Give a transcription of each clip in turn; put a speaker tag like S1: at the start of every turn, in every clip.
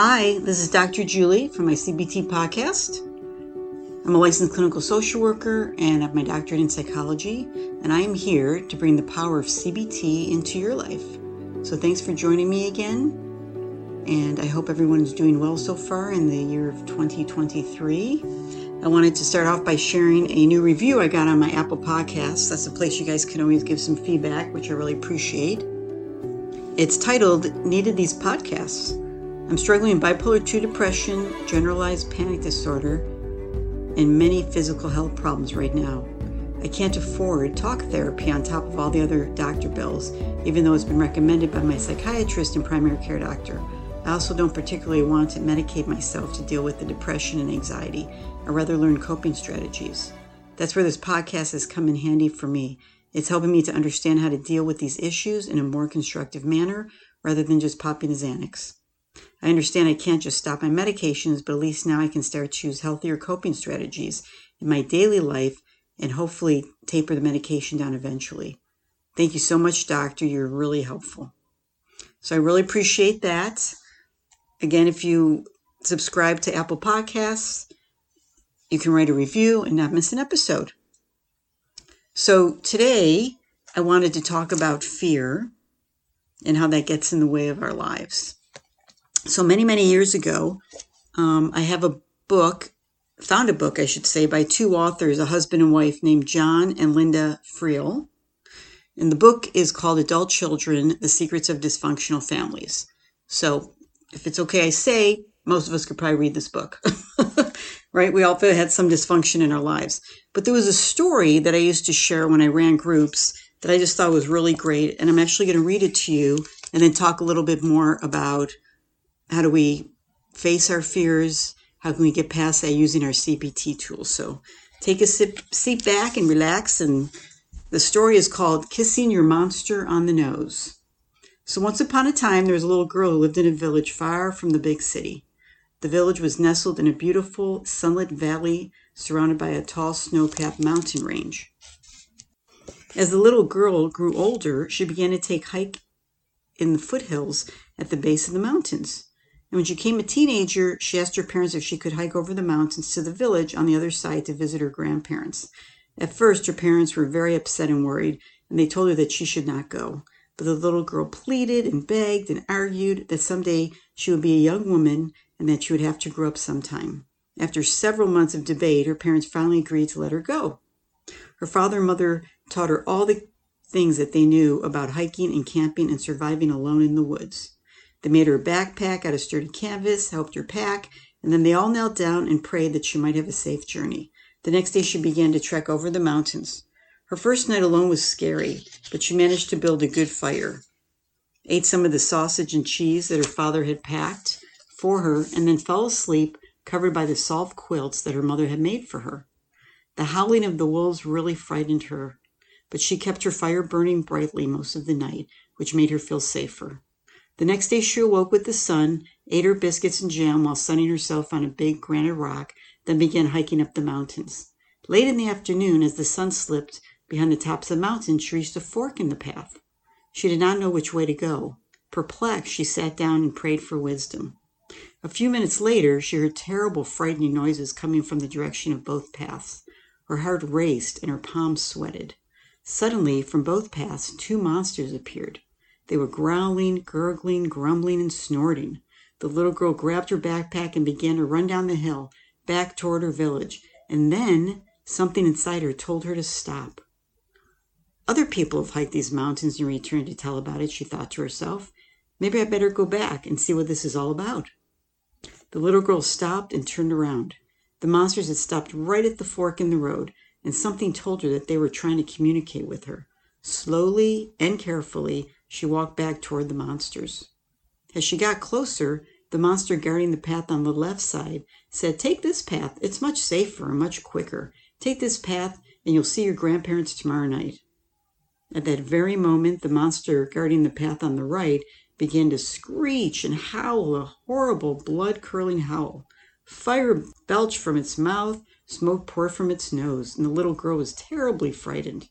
S1: Hi, this is Dr. Julie from my CBT podcast. I'm a licensed clinical social worker and have my doctorate in psychology, and I am here to bring the power of CBT into your life. So, thanks for joining me again, and I hope everyone's doing well so far in the year of 2023. I wanted to start off by sharing a new review I got on my Apple Podcasts. That's a place you guys can always give some feedback, which I really appreciate. It's titled Needed These Podcasts. I'm struggling with bipolar 2 depression, generalized panic disorder, and many physical health problems right now. I can't afford talk therapy on top of all the other doctor bills, even though it's been recommended by my psychiatrist and primary care doctor. I also don't particularly want to medicate myself to deal with the depression and anxiety. I rather learn coping strategies. That's where this podcast has come in handy for me. It's helping me to understand how to deal with these issues in a more constructive manner rather than just popping the Xanax. I understand I can't just stop my medications, but at least now I can start to choose healthier coping strategies in my daily life and hopefully taper the medication down eventually. Thank you so much, doctor. You're really helpful. So I really appreciate that. Again, if you subscribe to Apple Podcasts, you can write a review and not miss an episode. So today, I wanted to talk about fear and how that gets in the way of our lives. So many, many years ago, um, I have a book, found a book, I should say, by two authors, a husband and wife named John and Linda Friel. And the book is called Adult Children The Secrets of Dysfunctional Families. So, if it's okay, I say most of us could probably read this book, right? We all had some dysfunction in our lives. But there was a story that I used to share when I ran groups that I just thought was really great. And I'm actually going to read it to you and then talk a little bit more about how do we face our fears? How can we get past that using our CBT tools? So take a sip, seat back and relax. And the story is called Kissing Your Monster on the Nose. So once upon a time, there was a little girl who lived in a village far from the big city. The village was nestled in a beautiful sunlit valley surrounded by a tall snow-capped mountain range. As the little girl grew older, she began to take hike in the foothills at the base of the mountains. And when she became a teenager, she asked her parents if she could hike over the mountains to the village on the other side to visit her grandparents. At first, her parents were very upset and worried, and they told her that she should not go. But the little girl pleaded and begged and argued that someday she would be a young woman and that she would have to grow up sometime. After several months of debate, her parents finally agreed to let her go. Her father and mother taught her all the things that they knew about hiking and camping and surviving alone in the woods. They made her a backpack out of sturdy canvas, helped her pack, and then they all knelt down and prayed that she might have a safe journey. The next day she began to trek over the mountains. Her first night alone was scary, but she managed to build a good fire. Ate some of the sausage and cheese that her father had packed for her, and then fell asleep covered by the soft quilts that her mother had made for her. The howling of the wolves really frightened her, but she kept her fire burning brightly most of the night, which made her feel safer. The next day she awoke with the sun, ate her biscuits and jam while sunning herself on a big granite rock, then began hiking up the mountains. Late in the afternoon, as the sun slipped behind the tops of the mountains, she reached a fork in the path. She did not know which way to go. Perplexed, she sat down and prayed for wisdom. A few minutes later, she heard terrible, frightening noises coming from the direction of both paths. Her heart raced and her palms sweated. Suddenly, from both paths, two monsters appeared. They were growling, gurgling, grumbling, and snorting. The little girl grabbed her backpack and began to run down the hill, back toward her village. And then something inside her told her to stop. Other people have hiked these mountains and returned to tell about it, she thought to herself. Maybe I better go back and see what this is all about. The little girl stopped and turned around. The monsters had stopped right at the fork in the road, and something told her that they were trying to communicate with her. Slowly and carefully, she walked back toward the monsters. As she got closer, the monster guarding the path on the left side said, Take this path. It's much safer and much quicker. Take this path, and you'll see your grandparents tomorrow night. At that very moment, the monster guarding the path on the right began to screech and howl a horrible, blood curdling howl. Fire belched from its mouth, smoke poured from its nose, and the little girl was terribly frightened.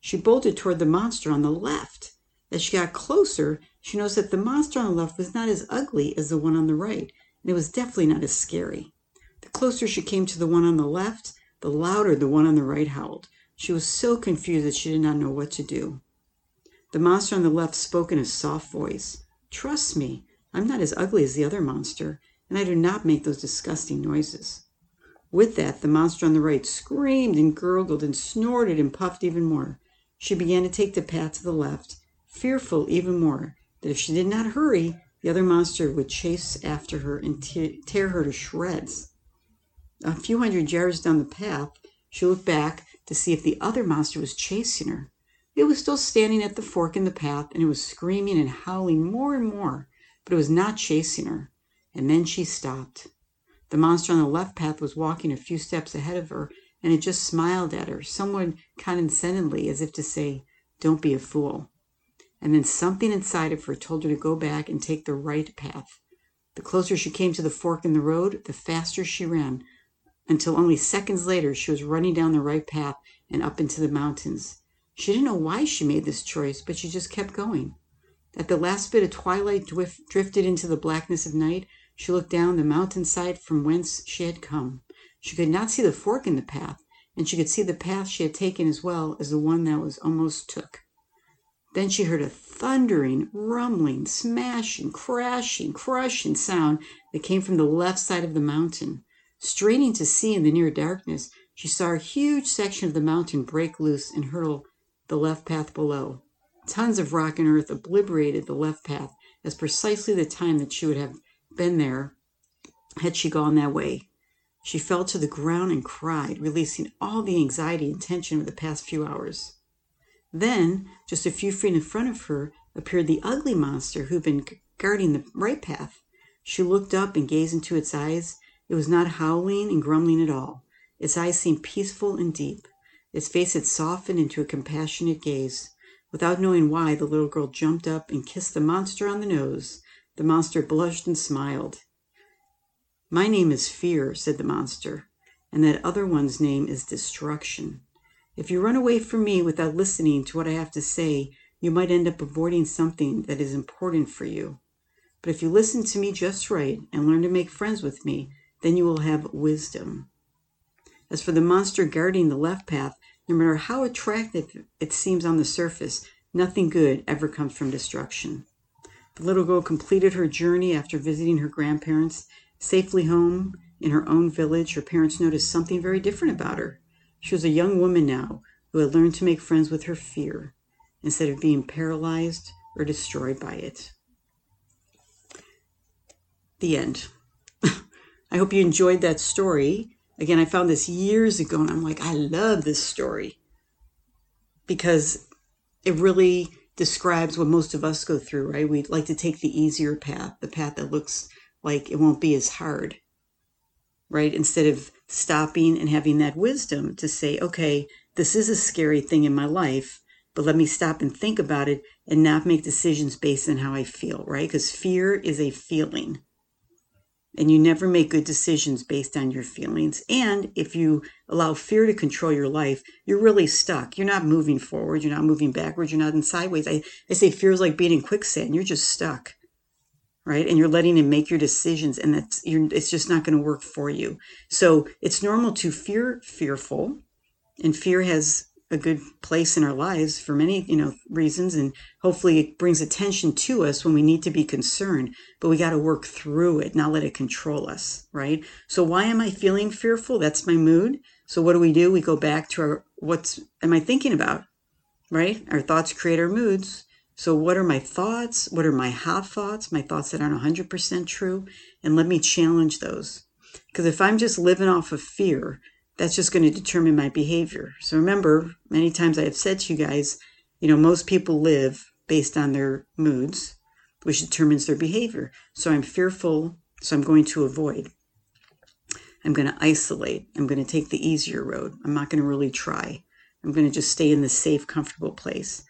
S1: She bolted toward the monster on the left. As she got closer, she noticed that the monster on the left was not as ugly as the one on the right. and it was definitely not as scary. The closer she came to the one on the left, the louder the one on the right howled. She was so confused that she did not know what to do. The monster on the left spoke in a soft voice. Trust me, I'm not as ugly as the other monster, and I do not make those disgusting noises. With that, the monster on the right screamed and gurgled and snorted and puffed even more. She began to take the path to the left, fearful even more that if she did not hurry, the other monster would chase after her and tear her to shreds. A few hundred yards down the path, she looked back to see if the other monster was chasing her. It was still standing at the fork in the path, and it was screaming and howling more and more, but it was not chasing her. And then she stopped. The monster on the left path was walking a few steps ahead of her, and it just smiled at her, somewhat condescendingly, as if to say, Don't be a fool. And then something inside of her told her to go back and take the right path. The closer she came to the fork in the road, the faster she ran, until only seconds later she was running down the right path and up into the mountains. She didn't know why she made this choice, but she just kept going. At the last bit of twilight drifted into the blackness of night, she looked down the mountainside from whence she had come. She could not see the fork in the path, and she could see the path she had taken as well as the one that was almost took. Then she heard a thundering, rumbling, smashing, crashing, crushing sound that came from the left side of the mountain. Straining to see in the near darkness, she saw a huge section of the mountain break loose and hurtle the left path below. Tons of rock and earth obliterated the left path as precisely the time that she would have been there had she gone that way. She fell to the ground and cried, releasing all the anxiety and tension of the past few hours. Then, just a few feet in front of her, appeared the ugly monster who'd been guarding the right path. She looked up and gazed into its eyes, it was not howling and grumbling at all. Its eyes seemed peaceful and deep. Its face had softened into a compassionate gaze. Without knowing why, the little girl jumped up and kissed the monster on the nose. The monster blushed and smiled. My name is Fear, said the monster, and that other one's name is Destruction. If you run away from me without listening to what I have to say, you might end up avoiding something that is important for you. But if you listen to me just right and learn to make friends with me, then you will have wisdom. As for the monster guarding the left path, no matter how attractive it seems on the surface, nothing good ever comes from destruction. The little girl completed her journey after visiting her grandparents. Safely home in her own village, her parents noticed something very different about her. She was a young woman now who had learned to make friends with her fear instead of being paralyzed or destroyed by it. The end. I hope you enjoyed that story. Again, I found this years ago and I'm like, I love this story because it really describes what most of us go through, right? We'd like to take the easier path, the path that looks like it won't be as hard, right? Instead of stopping and having that wisdom to say, okay, this is a scary thing in my life, but let me stop and think about it and not make decisions based on how I feel, right? Because fear is a feeling and you never make good decisions based on your feelings. And if you allow fear to control your life, you're really stuck. You're not moving forward. You're not moving backwards. You're not in sideways. I, I say fear is like being in quicksand. You're just stuck, right? And you're letting it make your decisions, and that's you're, it's just not going to work for you. So it's normal to fear fearful, and fear has a good place in our lives for many you know reasons and hopefully it brings attention to us when we need to be concerned but we got to work through it not let it control us right? So why am i feeling fearful? That's my mood. So what do we do? We go back to our what's am i thinking about right? Our thoughts create our moods so what are my thoughts what are my hot thoughts my thoughts that aren't 100% true and let me challenge those because if i'm just living off of fear that's just going to determine my behavior. So remember, many times I have said to you guys, you know, most people live based on their moods, which determines their behavior. So I'm fearful, so I'm going to avoid. I'm going to isolate. I'm going to take the easier road. I'm not going to really try. I'm going to just stay in the safe, comfortable place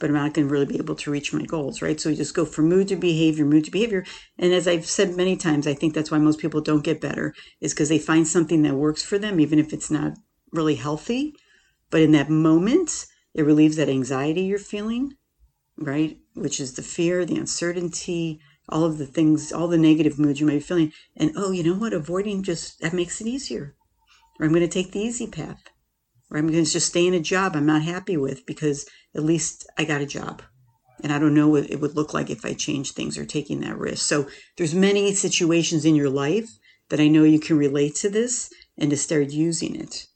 S1: but I'm not going to really be able to reach my goals, right? So we just go from mood to behavior, mood to behavior. And as I've said many times, I think that's why most people don't get better is because they find something that works for them, even if it's not really healthy. But in that moment, it relieves that anxiety you're feeling, right? Which is the fear, the uncertainty, all of the things, all the negative moods you might be feeling. And oh, you know what? Avoiding just that makes it easier. Or I'm going to take the easy path. Or I'm going to just stay in a job I'm not happy with because at least I got a job. And I don't know what it would look like if I changed things or taking that risk. So there's many situations in your life that I know you can relate to this and to start using it.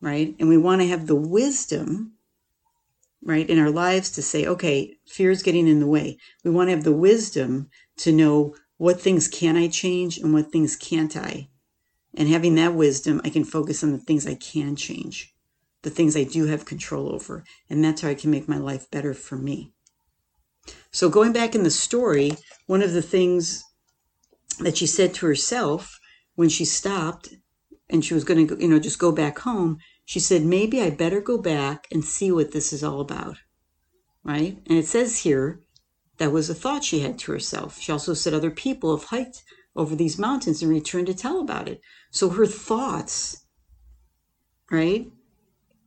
S1: Right? And we want to have the wisdom right, in our lives to say, okay, fear is getting in the way. We want to have the wisdom to know what things can I change and what things can't I. And having that wisdom, I can focus on the things I can change, the things I do have control over. And that's how I can make my life better for me. So, going back in the story, one of the things that she said to herself when she stopped and she was going to, you know, just go back home, she said, maybe I better go back and see what this is all about. Right? And it says here that was a thought she had to herself. She also said other people have hiked over these mountains and returned to tell about it. So her thoughts, right,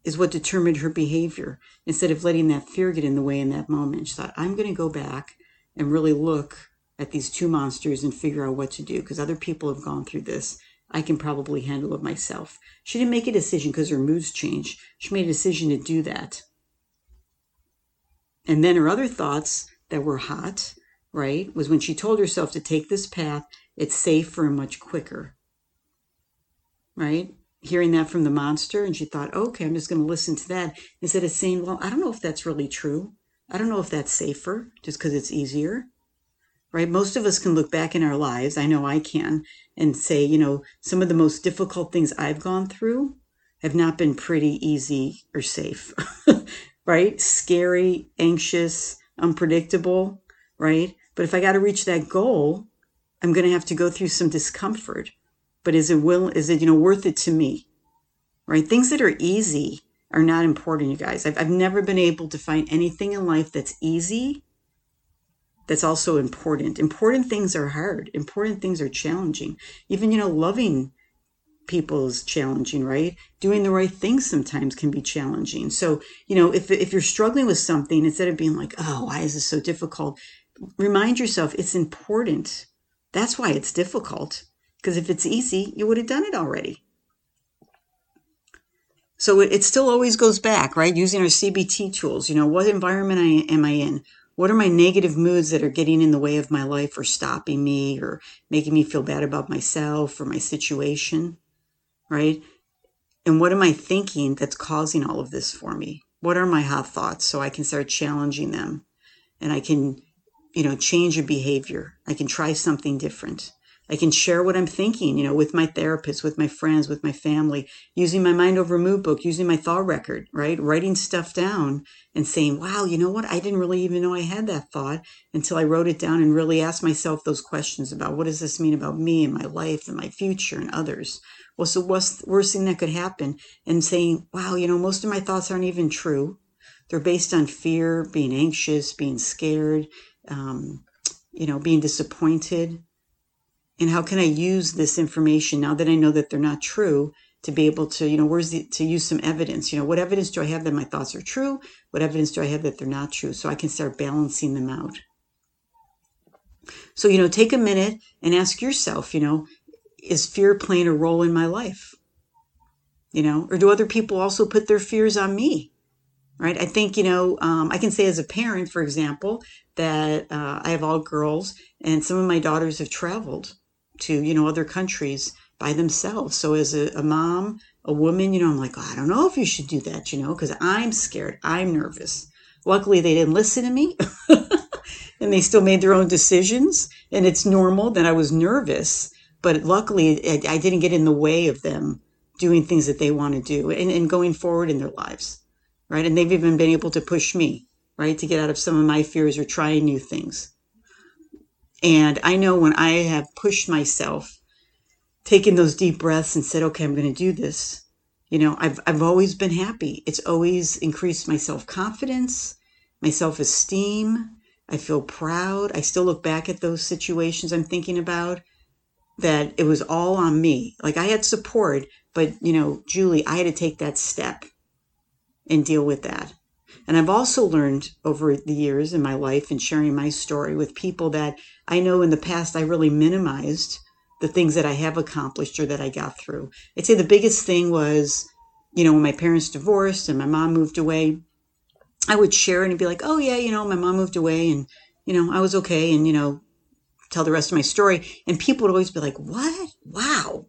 S1: is what determined her behavior. Instead of letting that fear get in the way in that moment, she thought, I'm going to go back and really look at these two monsters and figure out what to do because other people have gone through this I can probably handle it myself. She didn't make a decision because her moods changed. She made a decision to do that. And then her other thoughts that were hot, right, was when she told herself to take this path, it's safer and much quicker. Right? Hearing that from the monster, and she thought, okay, I'm just going to listen to that instead of saying, well, I don't know if that's really true. I don't know if that's safer just because it's easier right? Most of us can look back in our lives, I know I can, and say, you know, some of the most difficult things I've gone through have not been pretty easy or safe, right? Scary, anxious, unpredictable, right? But if I got to reach that goal, I'm going to have to go through some discomfort. But is it will is it you know worth it to me? Right? Things that are easy are not important, you guys. I've, I've never been able to find anything in life that's easy that's also important. Important things are hard. Important things are challenging. Even, you know, loving people is challenging, right? Doing the right thing sometimes can be challenging. So, you know, if, if you're struggling with something, instead of being like, oh, why is this so difficult? Remind yourself it's important. That's why it's difficult. Because if it's easy, you would have done it already. So it, still always goes back, right? Using our CBT tools. You know, what environment am I in? What are my negative moods that are getting in the way of my life or stopping me or making me feel bad about myself or my situation? Right? And what am I thinking that's causing all of this for me? What are my hot thoughts so I can start challenging them and I can, you know, change a behavior. I can try something different. I can share what I'm thinking, you know, with my therapist, with my friends, with my family, using my mind over mood book, using my thought record, right? Writing stuff down and saying, wow, you know what? I didn't really even know I had that thought until I wrote it down and really asked myself those questions about what does this mean about me and my life and my future and others? What's the worst, worst thing that could happen? And saying, wow, you know, most of my thoughts aren't even true. They're based on fear, being anxious, being scared, um, you know, being disappointed and how can I use this information now that I know that they're not true to be able to, you know, where's the, to use some evidence? You know, what evidence do I have that my thoughts are true? What evidence do I have that they're not true? So I can start balancing them out. So, you know, take a minute and ask yourself, you know, is fear playing a role in my life? You know, or do other people also put their fears on me? Right. I think, you know, um, I can say as a parent, for example, that uh, I have all girls and some of my daughters have traveled to you know other countries by themselves. So as a, a mom a woman you know i'm like oh, i don't know if you should do that you know because i'm scared. I'm nervous. Luckily they didn't listen to me and they still made their own decisions and it's normal that i was nervous but luckily I, I didn't get in the way of them doing things that they want to do and, and going forward in their lives right? And they've even been able to push me right to get out of some of my fears or trying new things and I know when I have pushed myself, taken those deep breaths and said, okay, I'm going to do this, you know, I've, I've always been happy. It's always increased my self confidence, my self esteem. I feel proud. I still look back at those situations I'm thinking about that it was all on me. Like I had support, but you know, Julie, I had to take that step and deal with that. And I've also learned over the years in my life and sharing my story with people that I know in the past I really minimized the things that I have accomplished or that I got through. I'd say the biggest thing was, you know, when my parents divorced and my mom moved away, I would share it and be like, oh, yeah, you know, my mom moved away and, you know, I was okay. And, you know, tell the rest of my story. And people would always be like, what? Wow.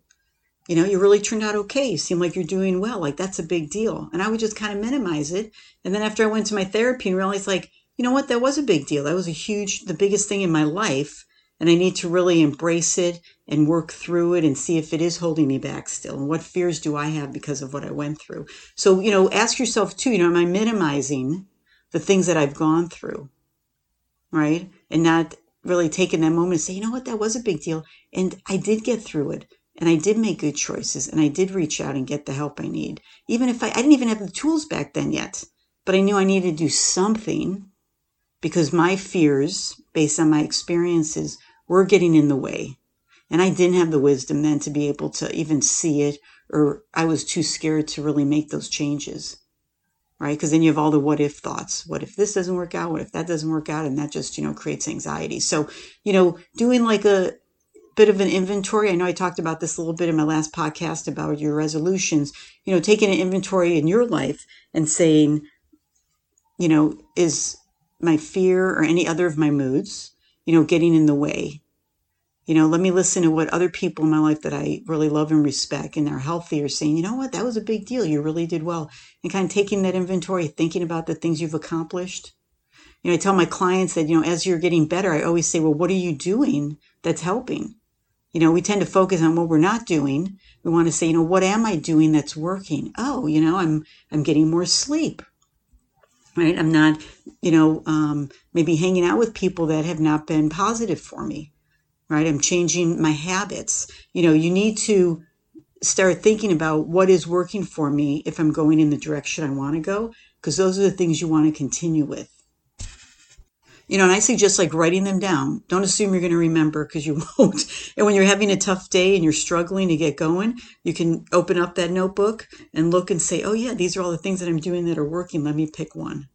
S1: You know, you really turned out okay. You seem like you're doing well. Like, that's a big deal. And I would just kind of minimize it. And then after I went to my therapy and realized, like, you know what? That was a big deal. That was a huge, the biggest thing in my life and I need to really embrace it and work through it and see if it is holding me back still and what fears do I have because of what I went through. So, you know, ask yourself too, you know, am I minimizing the things that I've gone through? Right? And not really taking that moment and say, you know what, that was a big deal. And I did get through it. And I did make good choices and I did reach out and get the help I need. Even if I, I didn't even have the tools back then yet, but I knew I needed to do something because my fears, based on my experiences, were getting in the way. And I didn't have the wisdom then to be able to even see it, or I was too scared to really make those changes. Right? Because then you have all the what if thoughts. What if this doesn't work out? What if that doesn't work out? And that just, you know, creates anxiety. So, you know, doing like a bit of an inventory. I know I talked about this a little bit in my last podcast about your resolutions, you know, taking an inventory in your life and saying, you know, is my fear or any other of my moods, you know, getting in the way. You know, let me listen to what other people in my life that I really love and respect and are healthy are saying, you know what, that was a big deal. You really did well. And kind of taking that inventory, thinking about the things you've accomplished. You know, I tell my clients that, you know, as you're getting better, I always say, well, what are you doing that's helping? You know, we tend to focus on what we're not doing. We want to say, you know, what am I doing that's working? Oh, you know, I'm I'm getting more sleep right? I'm not, you know, um, maybe hanging out with people that have not been positive for me, right? I'm changing my habits. You know, you need to start thinking about what is working for me if I'm going in the direction I want to go, because those are the things you want to continue with. You know, and I suggest like writing them down. Don't assume you're going to remember because you won't. And when you're having a tough day and you're struggling to get going, you can open up that notebook and look and say, oh, yeah, these are all the things that I'm doing that are working. Let me pick one.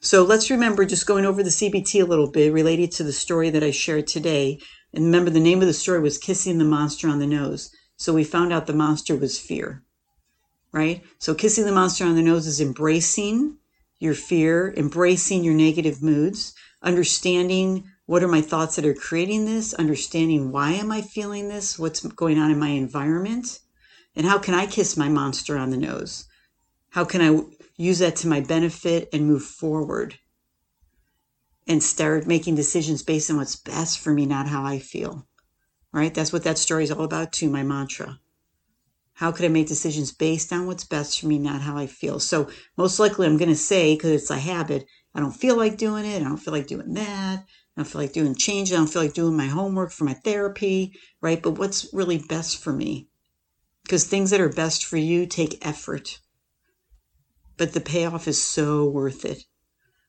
S1: So let's remember just going over the CBT a little bit related to the story that I shared today. And remember, the name of the story was Kissing the Monster on the Nose. So we found out the monster was fear, right? So kissing the monster on the nose is embracing your fear, embracing your negative moods, understanding what are my thoughts that are creating this, understanding why am I feeling this, what's going on in my environment, and how can I kiss my monster on the nose? How can I use that to my benefit and move forward and start making decisions based on what's best for me, not how I feel? Right? That's what that story is all about, too, my mantra. How could I make decisions based on what's best for me, not how I feel? So, most likely, I'm going to say, because it's a habit, I don't feel like doing it. I don't feel like doing that. I don't feel like doing change. I don't feel like doing my homework for my therapy, right? But what's really best for me? Because things that are best for you take effort, but the payoff is so worth it.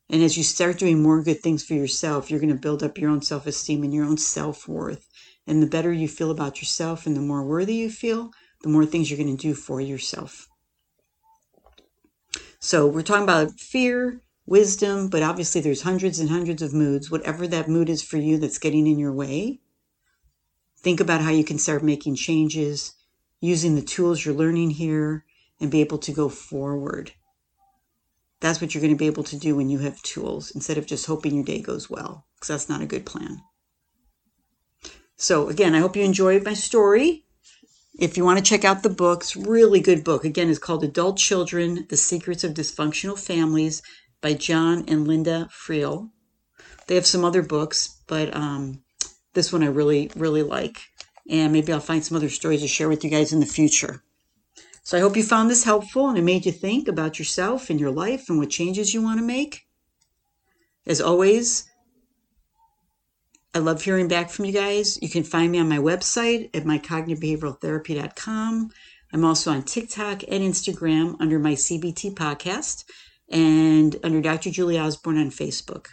S1: And as you start doing more good things for yourself, you're going to build up your own self esteem and your own self worth. And the better you feel about yourself and the more worthy you feel, the more things you're going to do for yourself. So we're talking about fear, wisdom, but obviously there's hundreds and hundreds of moods. Whatever that mood is for you that's getting in your way, think about how you can start making changes using the tools you're learning here and be able to go forward. That's what you're going to be able to do when you have tools instead of just hoping your day goes well, because that's not a good plan. So, again, I hope you enjoyed my story. If you want to check out the books, really good book. Again, it's called Adult Children The Secrets of Dysfunctional Families by John and Linda Friel. They have some other books, but um, this one I really, really like. And maybe I'll find some other stories to share with you guys in the future. So I hope you found this helpful and it made you think about yourself and your life and what changes you want to make. As always, I love hearing back from you guys. You can find me on my website at mycognitivebehavioraltherapy.com. I'm also on TikTok and Instagram under my CBT podcast and under Dr. Julie Osborne on Facebook.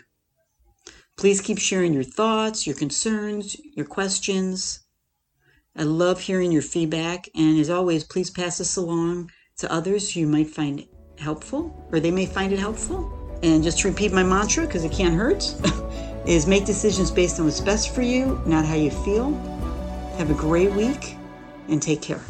S1: Please keep sharing your thoughts, your concerns, your questions. I love hearing your feedback, and as always, please pass this along to others who you might find helpful, or they may find it helpful. And just to repeat my mantra, because it can't hurt, is make decisions based on what's best for you, not how you feel. Have a great week and take care.